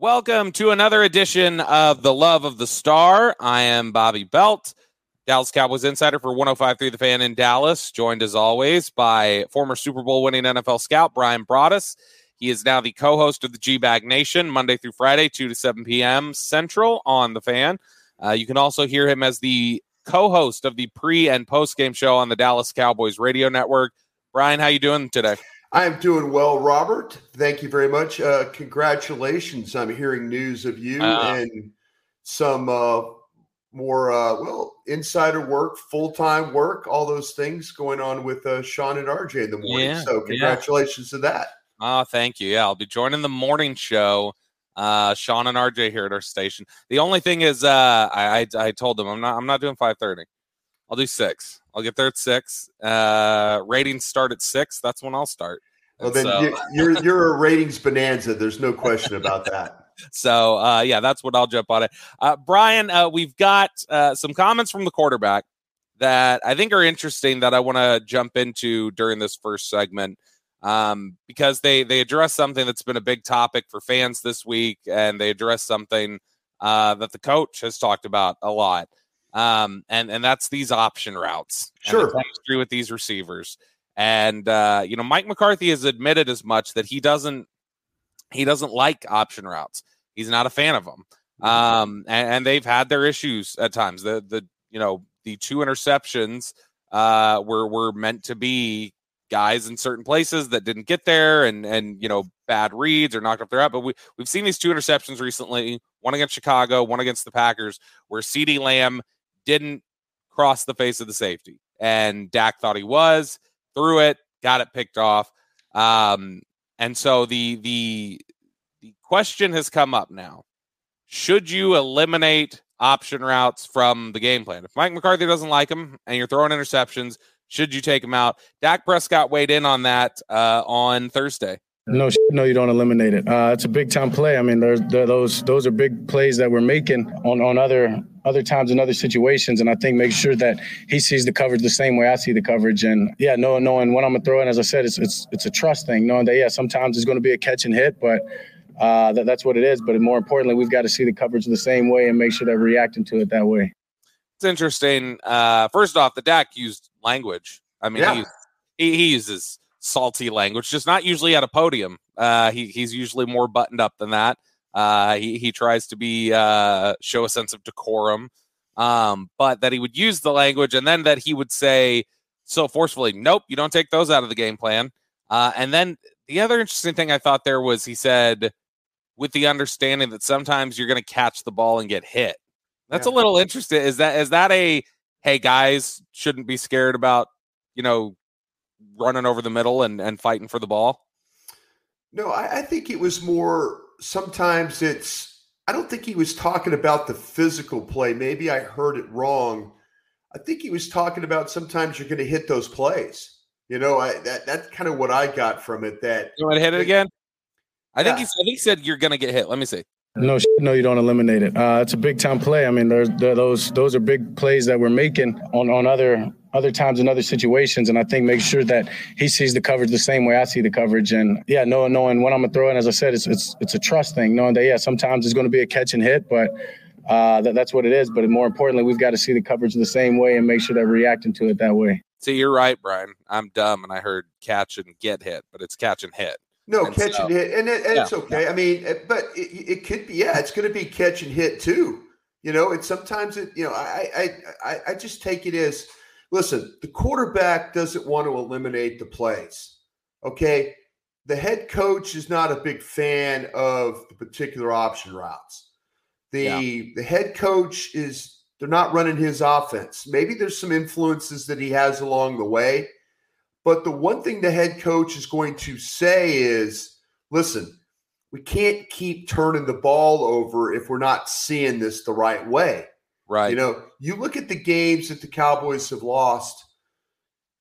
Welcome to another edition of The Love of the Star. I am Bobby Belt, Dallas Cowboys insider for 1053 The Fan in Dallas, joined as always by former Super Bowl winning NFL scout Bryan Broaddus. He is now the co host of the GBag Nation, Monday through Friday, 2 to 7 p.m. Central on The Fan. Uh, you can also hear him as the co host of the pre and post game show on the Dallas Cowboys radio network. Bryan, how you doing today? I'm doing well, Robert. Thank you very much. Uh, congratulations. I'm hearing news of you uh, and some uh, more, uh, well, insider work, full time work, all those things going on with uh, Sean and RJ in the morning. Yeah, so, congratulations yeah. to that. Oh, thank you. Yeah, I'll be joining the morning show. Uh, Sean and RJ here at our station. The only thing is, uh, I, I, I told them I'm not I'm not doing 5:30. I'll do six. I'll get there at six. Uh, ratings start at six. That's when I'll start. Well, then so, you're you're a ratings bonanza. There's no question about that. so uh, yeah, that's what I'll jump on it. Uh, Bryan, uh, we've got uh, some comments from the quarterback that I think are interesting that I want to jump into during this first segment um, because they they address something that's been a big topic for fans this week, and they address something uh, that the coach has talked about a lot um, and and that's these option routes. Sure, the with these receivers, and uh, you know Mike McCarthy has admitted as much that he doesn't he doesn't like option routes. He's not a fan of them, mm-hmm. um, and, and they've had their issues at times. The the you know the two interceptions uh, were were meant to be guys in certain places that didn't get there and and you know bad reads or knocked off their out. But we we've seen these two interceptions recently, one against Chicago, one against the Packers, where CeeDee Lamb didn't cross the face of the safety. And Dak thought he was, threw it, got it picked off. Um, and so the the the question has come up now. Should you eliminate option routes from the game plan? If Mike McCarthy doesn't like them and you're throwing interceptions, should you take them out? Dak Prescott weighed in on that uh, on Thursday. No, no, you don't eliminate it. Uh, it's a big time play. I mean, there's there, those those are big plays that we're making on on other other times in other situations, and I think make sure that he sees the coverage the same way I see the coverage. And yeah, knowing knowing what I'm gonna throw in, as I said, it's it's it's a trust thing. Knowing that yeah, sometimes it's going to be a catch and hit, but uh, that, that's what it is. But more importantly, we've got to see the coverage the same way and make sure that we're reacting to it that way. It's interesting. Uh, first off, the Dak used language. I mean, yeah. he, he uses salty language, just not usually at a podium. Uh, he, he's usually more buttoned up than that. Uh, he, he tries to be uh, show a sense of decorum, um, but that he would use the language and then that he would say so forcefully, "Nope, you don't take those out of the game plan." Uh, and then the other interesting thing I thought there was he said, with the understanding that sometimes you're going to catch the ball and get hit. That's yeah. a little interesting. Is that is that a hey guys shouldn't be scared about you know running over the middle and, and fighting for the ball? No, I, I think it was more sometimes it's I don't think he was talking about the physical play. Maybe I heard it wrong. I think he was talking about sometimes you're going to hit those plays. You know, I, that that's kind of what I got from it. That you want to hit it again? I think he, I think he said you're going to get hit. Let me see. No, no, you don't eliminate it. Uh, it's a big time play. I mean, there's there, those those are big plays that we're making on on other other times in other situations, and I think make sure that he sees the coverage the same way I see the coverage. And yeah, knowing knowing when I'm gonna throw in, as I said, it's it's it's a trust thing. Knowing that yeah, sometimes it's to be a catch and hit, but uh, that, that's what it is. But more importantly, we've got to see the coverage the same way and make sure that we're reacting to it that way. See, you're right, Bryan. I'm dumb, and I heard catch and get hit, but it's catch and hit. No, and catch so, and hit, and, it, and yeah, it's okay. Yeah. I mean, but it, it could be. Yeah, it's going to be catch and hit too. You know, and sometimes it. You know, I I I, I just take it as listen. The quarterback doesn't want to eliminate the plays. Okay, the head coach is not a big fan of the particular option routes. The yeah. the head coach is they're not running his offense. Maybe there's some influences that he has along the way. But the one thing the head coach is going to say is listen, we can't keep turning the ball over if we're not seeing this the right way. Right. You know, you look at the games that the Cowboys have lost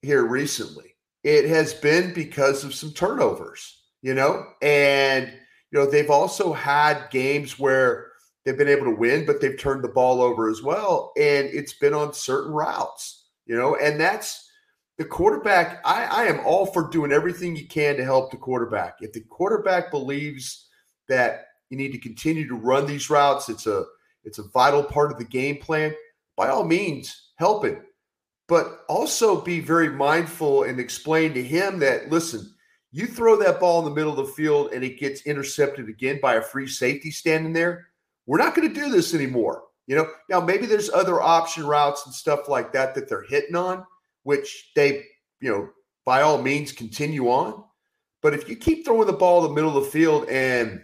here recently, it has been because of some turnovers, you know, and, you know, they've also had games where they've been able to win, but they've turned the ball over as well. And it's been on certain routes, you know, and that's the quarterback. I, I am all for doing everything you can to help the quarterback. If the quarterback believes that you need to continue to run these routes, it's a it's a vital part of the game plan. By all means, help it. But also be very mindful and explain to him that listen, you throw that ball in the middle of the field and it gets intercepted again by a free safety standing there we're not going to do this anymore. You know, now maybe there's other option routes and stuff like that that they're hitting on, which they, you know, by all means continue on. But if you keep throwing the ball in the middle of the field and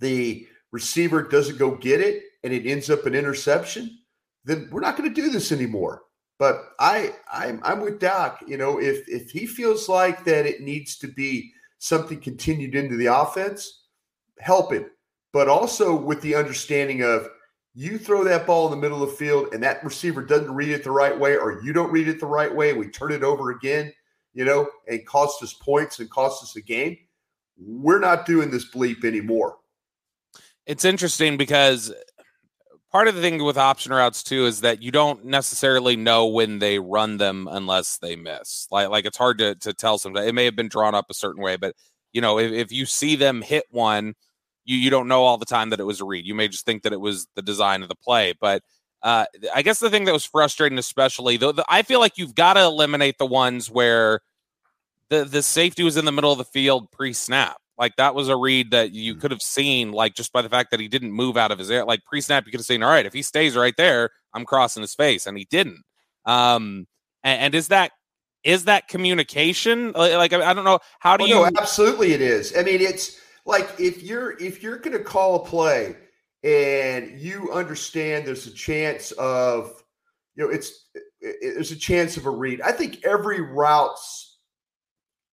the receiver doesn't go get it and it ends up an interception, then we're not going to do this anymore. But I, I'm, I'm with Dak. You know, if if he feels like that it needs to be something continued into the offense, help it but also with the understanding of you throw that ball in the middle of the field and that receiver doesn't read it the right way or you don't read it the right way, we turn it over again, you know, and cost us points and cost us a game. We're not doing this bleep anymore. It's interesting because part of the thing with option routes too is that you don't necessarily know when they run them unless they miss. Like like it's hard to to tell sometimes. It may have been drawn up a certain way, but you know, if, if you see them hit one you you don't know all the time that it was a read. You may just think that it was the design of the play, but uh, I guess the thing that was frustrating, especially though, I feel like you've got to eliminate the ones where the the safety was in the middle of the field pre snap. Like that was a read that you mm. could have seen, like just by the fact that he didn't move out of his air. Like pre snap, you could have seen, all right, if he stays right there, I'm crossing his face, and he didn't. Um, and, and is that is that communication? Like I don't know how do you? No, absolutely, it is. I mean, it's like if you're if you're going to call a play and you understand there's a chance of you know it's it, there's a chance of a read. I think every routes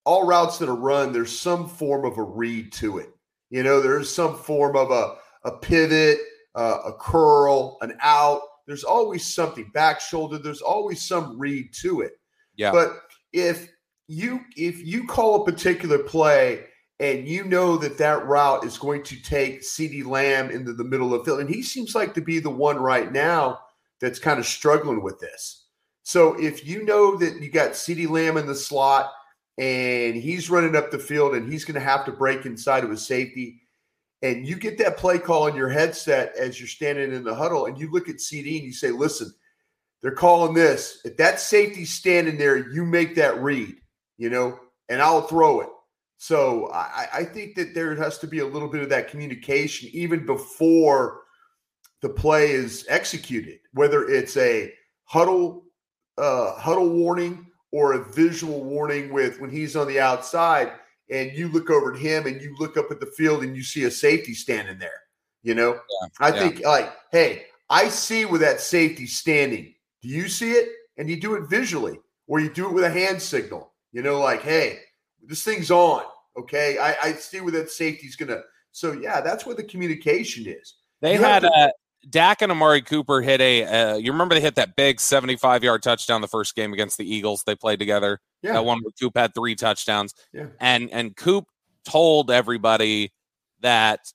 all routes that are run there's some form of a read to it. You know, there's some form of a a pivot, uh, a curl, an out. There's always something back shoulder. There's always some read to it. Yeah. But if you if you call a particular play and you know that that route is going to take CeeDee Lamb into the middle of the field. And he seems like to be the one right now that's kind of struggling with this. So if you know that you got CeeDee Lamb in the slot and he's running up the field and he's going to have to break inside of a safety, and you get that play call in your headset as you're standing in the huddle, and you look at CeeDee and you say, listen, they're calling this. If that safety's standing there, you make that read, you know, and I'll throw it so I, I think that there has to be a little bit of that communication even before the play is executed, whether it's a huddle uh, huddle warning or a visual warning with when he's on the outside and you look over at him and you look up at the field and you see a safety standing there. You know, yeah, I yeah. think like, hey, I see where that safety standing. Do you see it? And you do it visually, or you do it with a hand signal. You know, like, hey, this thing's on. Okay. I, I see where that safety's going to. So, yeah, that's where the communication is. They you had to, uh, Dak and Amari Cooper hit a, uh, you remember they hit that big 75 yard touchdown the first game against the Eagles. They played together. Yeah. That one where Coop had three touchdowns. Yeah. And, and Coop told everybody that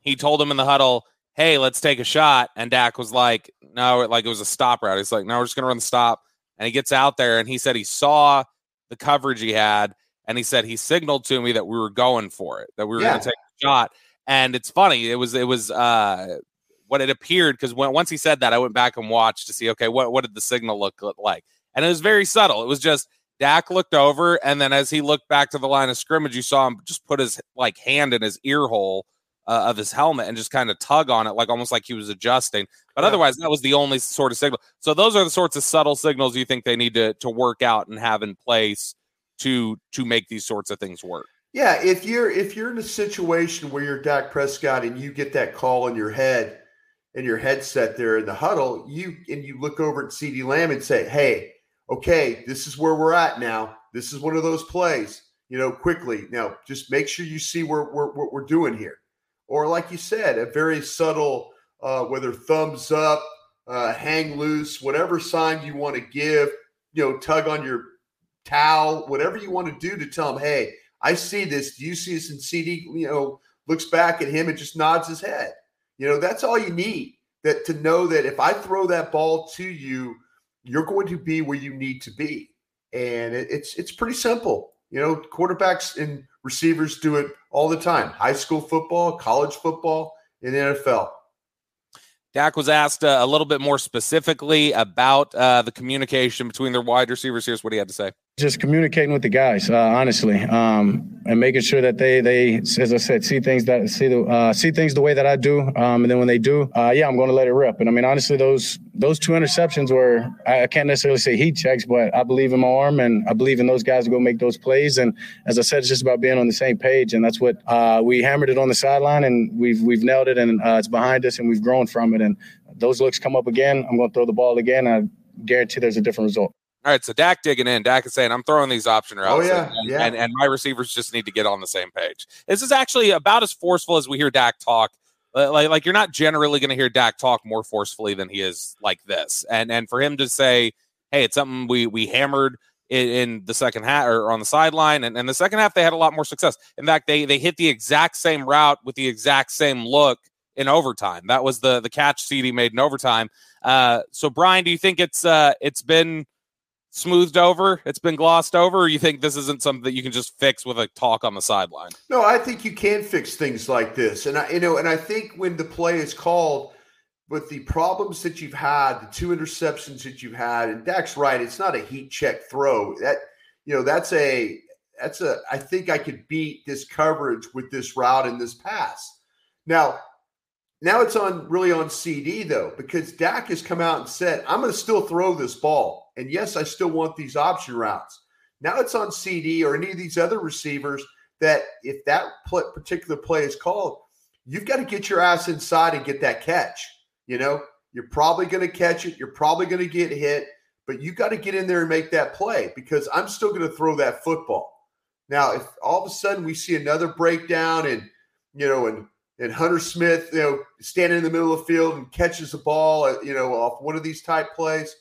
he told them in the huddle, hey, let's take a shot. And Dak was like, no, it, like it was a stop route. He's like, no, we're just going to run the stop. And he gets out there and he said he saw the coverage he had and he said he signaled to me that we were going for it, that we were yeah. going to take a shot. And it's funny, it was it was uh, what it appeared because once he said that, I went back and watched to see okay, what what did the signal look like, and it was very subtle. It was just Dak looked over, and then as he looked back to the line of scrimmage, you saw him just put his like hand in his ear hole uh, of his helmet and just kind of tug on it, like almost like he was adjusting. But yeah. otherwise, that was the only sort of signal. So those are the sorts of subtle signals you think they need to to work out and have in place to to make these sorts of things work. Yeah, if you're if you're in a situation where you're Dak Prescott and you get that call in your head and your headset there in the huddle, you and you look over at CeeDee Lamb and say, "Hey, okay, this is where we're at now. This is one of those plays, you know, quickly. Now, just make sure you see where, what we're doing here. Or, like you said, a very subtle, uh, whether thumbs up, uh, hang loose, whatever sign you want to give, you know, tug on your towel, whatever you want to do to tell him, hey, I see this. Do you see this? And CeeDee, you know, looks back at him and just nods his head. You know, that's all you need that to know that if I throw that ball to you – you're going to be where you need to be. And it, it's it's pretty simple. You know, quarterbacks and receivers do it all the time. High school football, college football, the NFL. Dak was asked uh, a little bit more specifically about uh, the communication between their wide receivers. Here's what he had to say just communicating with the guys, uh, honestly, um, and making sure that they they, as I said, see things that see the uh, see things the way that I do, um, and then when they do, uh, yeah, I'm going to let it rip. And I mean, honestly, those those two interceptions were I, I, can't necessarily say heat checks, but I believe in my arm, and I believe in those guys to go make those plays. And as I said, it's just about being on the same page, and that's what uh, we hammered it on the sideline, and we've we've nailed it, and uh, it's behind us, and we've grown from it. And those looks come up again, I'm going to throw the ball again. I guarantee there's a different result. All right, so Dak digging in. Dak is saying, I'm throwing these option routes. Oh, yeah. And, yeah. And, and my receivers just need to get on the same page. This is actually about as forceful as we hear Dak talk. Like, like you're not generally going to hear Dak talk more forcefully than he is like this. And and for him to say, hey, it's something we we hammered in, in the second half or on the sideline. And, and the second half, they had a lot more success. In fact, they they hit the exact same route with the exact same look in overtime. That was the the catch CeeDee made in overtime. Uh, so Bryan, do you think it's uh it's been – smoothed over? It's been glossed over, or you think this isn't something that you can just fix with a talk on the sideline? No, I think you can fix things like this, and I, you know, and I think when the play is called, with the problems that you've had, the two interceptions that you've had, and Dak's right, it's not a heat check throw. That you know, that's a that's a. I think I could beat this coverage with this route and this pass. Now, now it's on really on CeeDee though, because Dak has come out and said, I'm going to still throw this ball. And yes, I still want these option routes. Now it's on CeeDee or any of these other receivers that if that particular play is called, you've got to get your ass inside and get that catch. You know, you're probably going to catch it. You're probably going to get hit, but you got to get in there and make that play because I'm still going to throw that football. Now, if all of a sudden we see another breakdown and, you know, and and Hunter Smith, you know, standing in the middle of the field and catches the ball, uh, you know, off one of these type plays,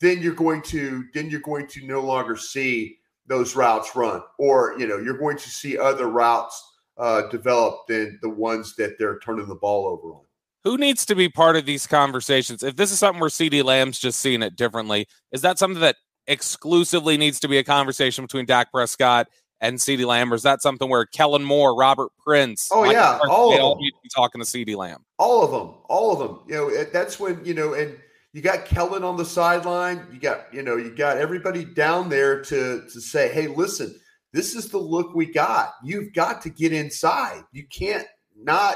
then you're going to then you're going to no longer see those routes run, or you know, you're going to see other routes uh, develop than the ones that they're turning the ball over on. Who needs to be part of these conversations? If this is something where CeeDee Lamb's just seeing it differently, is that something that exclusively needs to be a conversation between Dak Prescott and CeeDee Lamb, or is that something where Kellen Moore, Robert Prince, oh yeah, all of them. need to be talking to CeeDee Lamb? All of them, all of them. You know, that's when you know, and you got Kellen on the sideline. You got you know, you got everybody down there to to say, hey, listen, this is the look we got. You've got to get inside. You can't not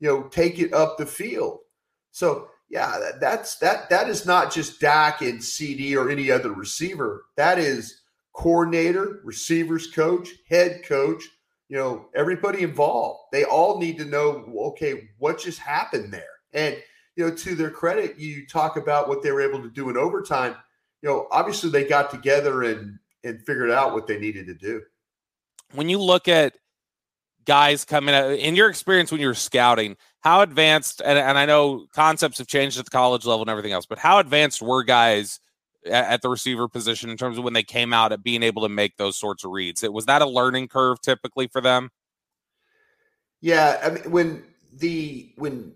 you know take it up the field. So yeah, that, that's that that is not just Dak and CeeDee or any other receiver. That is coordinator, receivers coach, head coach, you know, everybody involved. They all need to know, okay, what just happened there? And, you know, to their credit, you talk about what they were able to do in overtime. You know, obviously they got together and and figured out what they needed to do. When you look at guys coming out in your experience when you're scouting, how advanced and, and I know concepts have changed at the college level and everything else, but how advanced were guys – at the receiver position in terms of when they came out at being able to make those sorts of reads. It was that a learning curve typically for them? Yeah, I mean when the when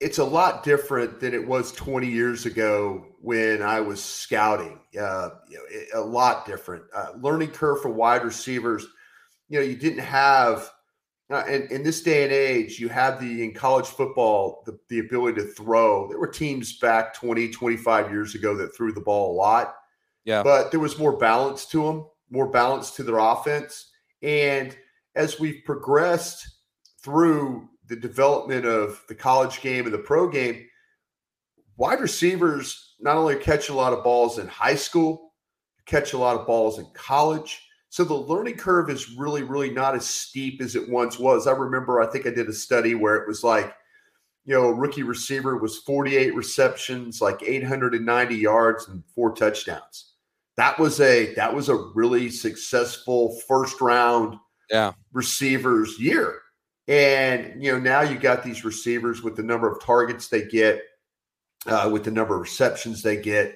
it's a lot different than it was 20 years ago when I was scouting. Uh, you know, a lot different. Uh, learning curve for wide receivers. You know, you didn't have uh, and in this day and age, you have the in college football the, the ability to throw. There were teams back 20, 25 years ago that threw the ball a lot. Yeah. But there was more balance to them, more balance to their offense. And as we've progressed through the development of the college game and the pro game, wide receivers not only catch a lot of balls in high school, catch a lot of balls in college. So the learning curve is really, really not as steep as it once was. I remember, I think I did a study where it was like, you know, rookie receiver was 48 receptions, like 890 yards and four touchdowns. That was a that was a really successful first round yeah. receivers year. And you know, now you got these receivers with the number of targets they get, uh, with the number of receptions they get.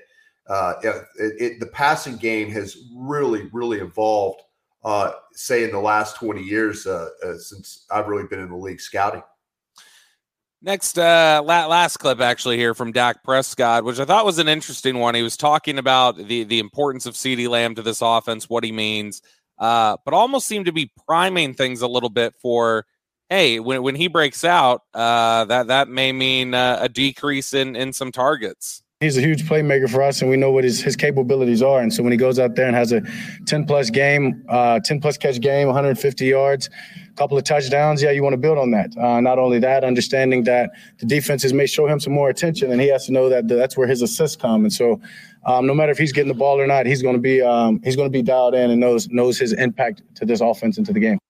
Uh, it, it, the passing game has really, really evolved. Uh, say in the last 20 years uh, uh, since I've really been in the league scouting. Next, uh, last clip actually here from Dak Prescott, which I thought was an interesting one. He was talking about the the importance of CeeDee Lamb to this offense, what he means, uh, but almost seemed to be priming things a little bit for, hey, when when he breaks out, uh, that that may mean uh, a decrease in in some targets. He's a huge playmaker for us, and we know what his, his capabilities are. And so when he goes out there and has a 10 plus game, uh, 10 plus catch game, 150 yards, a couple of touchdowns, yeah, you want to build on that. Uh, not only that, understanding that the defenses may show him some more attention, and he has to know that that's where his assists come. And so, um, no matter if he's getting the ball or not, he's going to be um, he's going to be dialed in and knows knows his impact to this offense and to the game.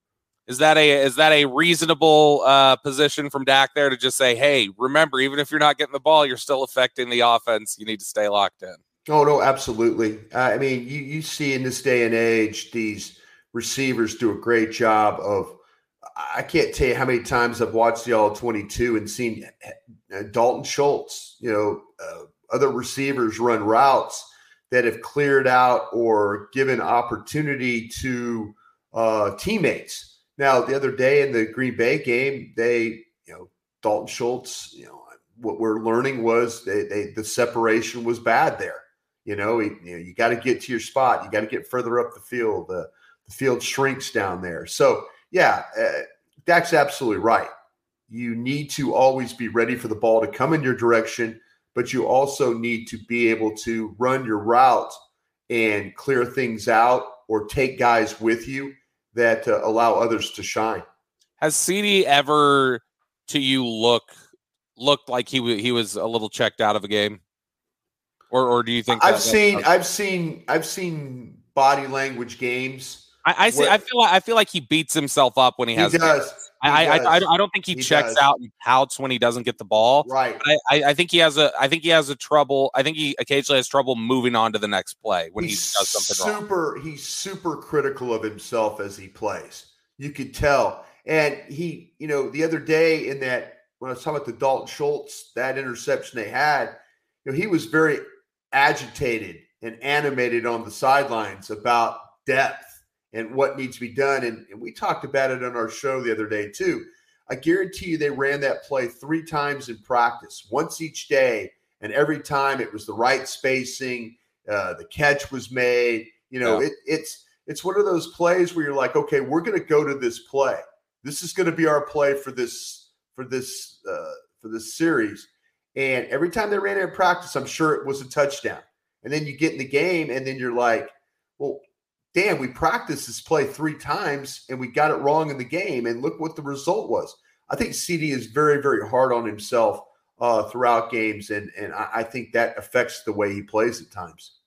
Is that a is that a reasonable uh, position from Dak there to just say, hey, remember, even if you're not getting the ball, you're still affecting the offense. You need to stay locked in. Oh no, absolutely. Uh, I mean, you you see in this day and age, these receivers do a great job of. I can't tell you how many times I've watched the All 22 and seen uh, Dalton Schultz, you know, uh, other receivers run routes that have cleared out or given opportunity to uh, teammates now, the other day in the Green Bay game, they, you know, Dalton Schultz, you know, what we're learning was they, they the separation was bad there. You know, you, know, you got to get to your spot. You got to get further up the field. The, the field shrinks down there. So, yeah, uh, Dak's absolutely right. You need to always be ready for the ball to come in your direction, but you also need to be able to run your route and clear things out or take guys with you that uh, allow others to shine. Has CeeDee ever, to you, look looked like he w- he was a little checked out of a game, or or do you think I've that, seen I've seen I've seen body language games. I, I see. Where, I feel like I feel like he beats himself up when he, he has. Does. I, I, I, don't think he, he checks does. out and pouts when he doesn't get the ball. Right. I, I, think he has a I think he has a trouble. I think he occasionally has trouble moving on to the next play when he's he does something super, wrong. He's super critical of himself as he plays. You could tell. And he, you know, the other day in that when I was talking about the Dalton Schultz, that interception they had, you know, he was very agitated and animated on the sidelines about depth and what needs to be done. And, and, we talked about it on our show the other day, too. I guarantee you they ran that play three times in practice, once each day. And every time it was the right spacing, uh, the catch was made. You know, yeah. it, it's it's one of those plays where you're like, okay, we're going to go to this play. This is going to be our play for this for this uh, for this series. And every time they ran it in practice, I'm sure it was a touchdown. And then you get in the game, and then you're like, well, damn, we practiced this play three times and we got it wrong in the game. And look what the result was. I think CeeDee is very, very hard on himself uh, throughout games. And, and I, I think that affects the way he plays at times.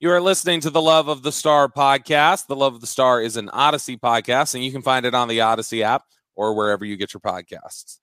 You are listening to the Love of the Star podcast. The Love of the Star is an Audacy podcast, and you can find it on the Audacy app or wherever you get your podcasts.